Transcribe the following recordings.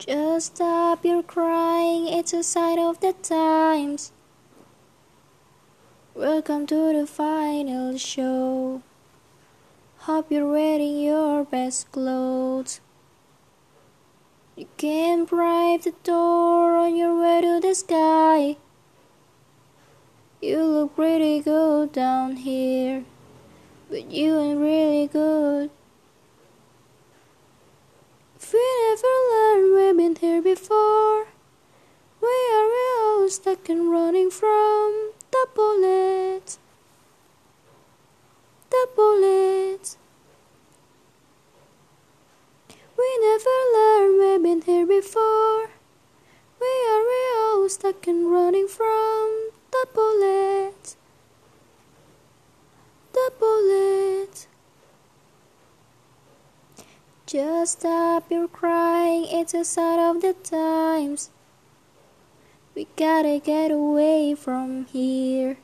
Just stop your crying, it's a sign of the times. Welcome to the final show. Hope you're wearing your best clothes. You can bribe the door on your way to the sky. You look pretty good down here, but you ain't really good. If we never learned, we've been here before. We are stuck and running from the bullets. The bullets. We never learned, we've been here before. We are all stuck and running from the bullets. The bullets. Just stop your crying, it's a sign of the times. We gotta get away from here.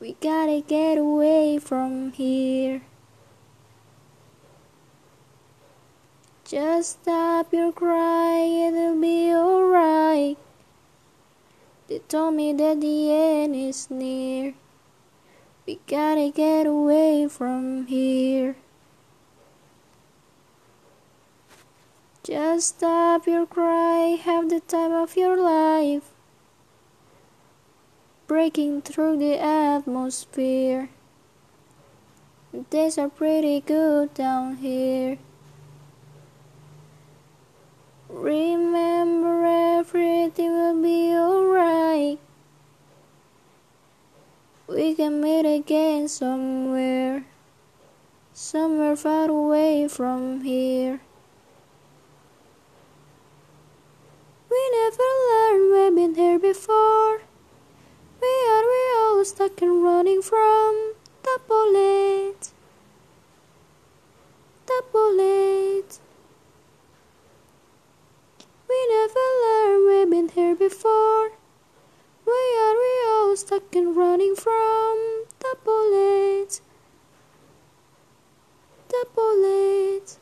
We gotta get away from here. Just stop your crying, it'll be alright. They told me that the end is near. We gotta get away from here. Just stop your cry, have the time of your life. Breaking through the atmosphere. Days are pretty good down here. Remember, everything will be alright. We can meet again somewhere, somewhere far away from here. Stuck and running from the bullets. The bullets. We never learned, we've been here before. We are we all stuck and running from the bullets. The bullets.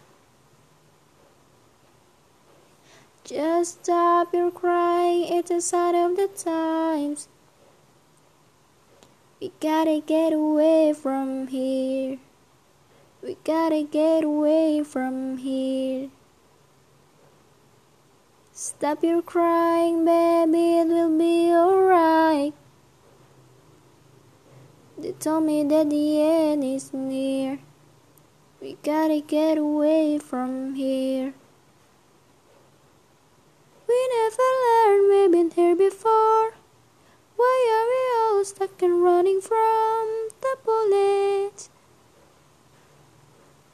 Just stop your crying, it's a sign of the times. We gotta get away from here. We gotta get away from here. Stop your crying, baby, it will be alright. They told me that the end is near. We gotta get away from here. We never learned, we've been here before. Why are we all stuck and running from the bullets?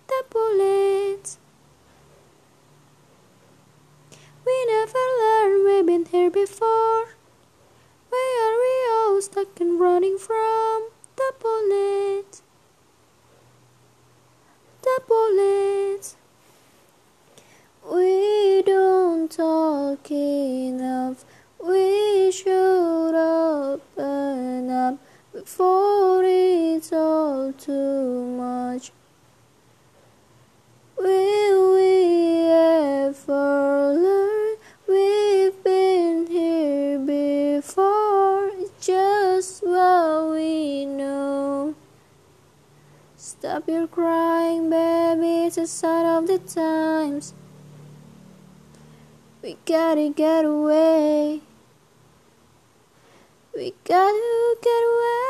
The bullets. We never learned, we've been here before. Why are we all stuck and running from too much. Will we ever learn? We've been here before. It's just what we know. Stop your crying, baby. It's a sign of the times. We gotta get away. We gotta get away.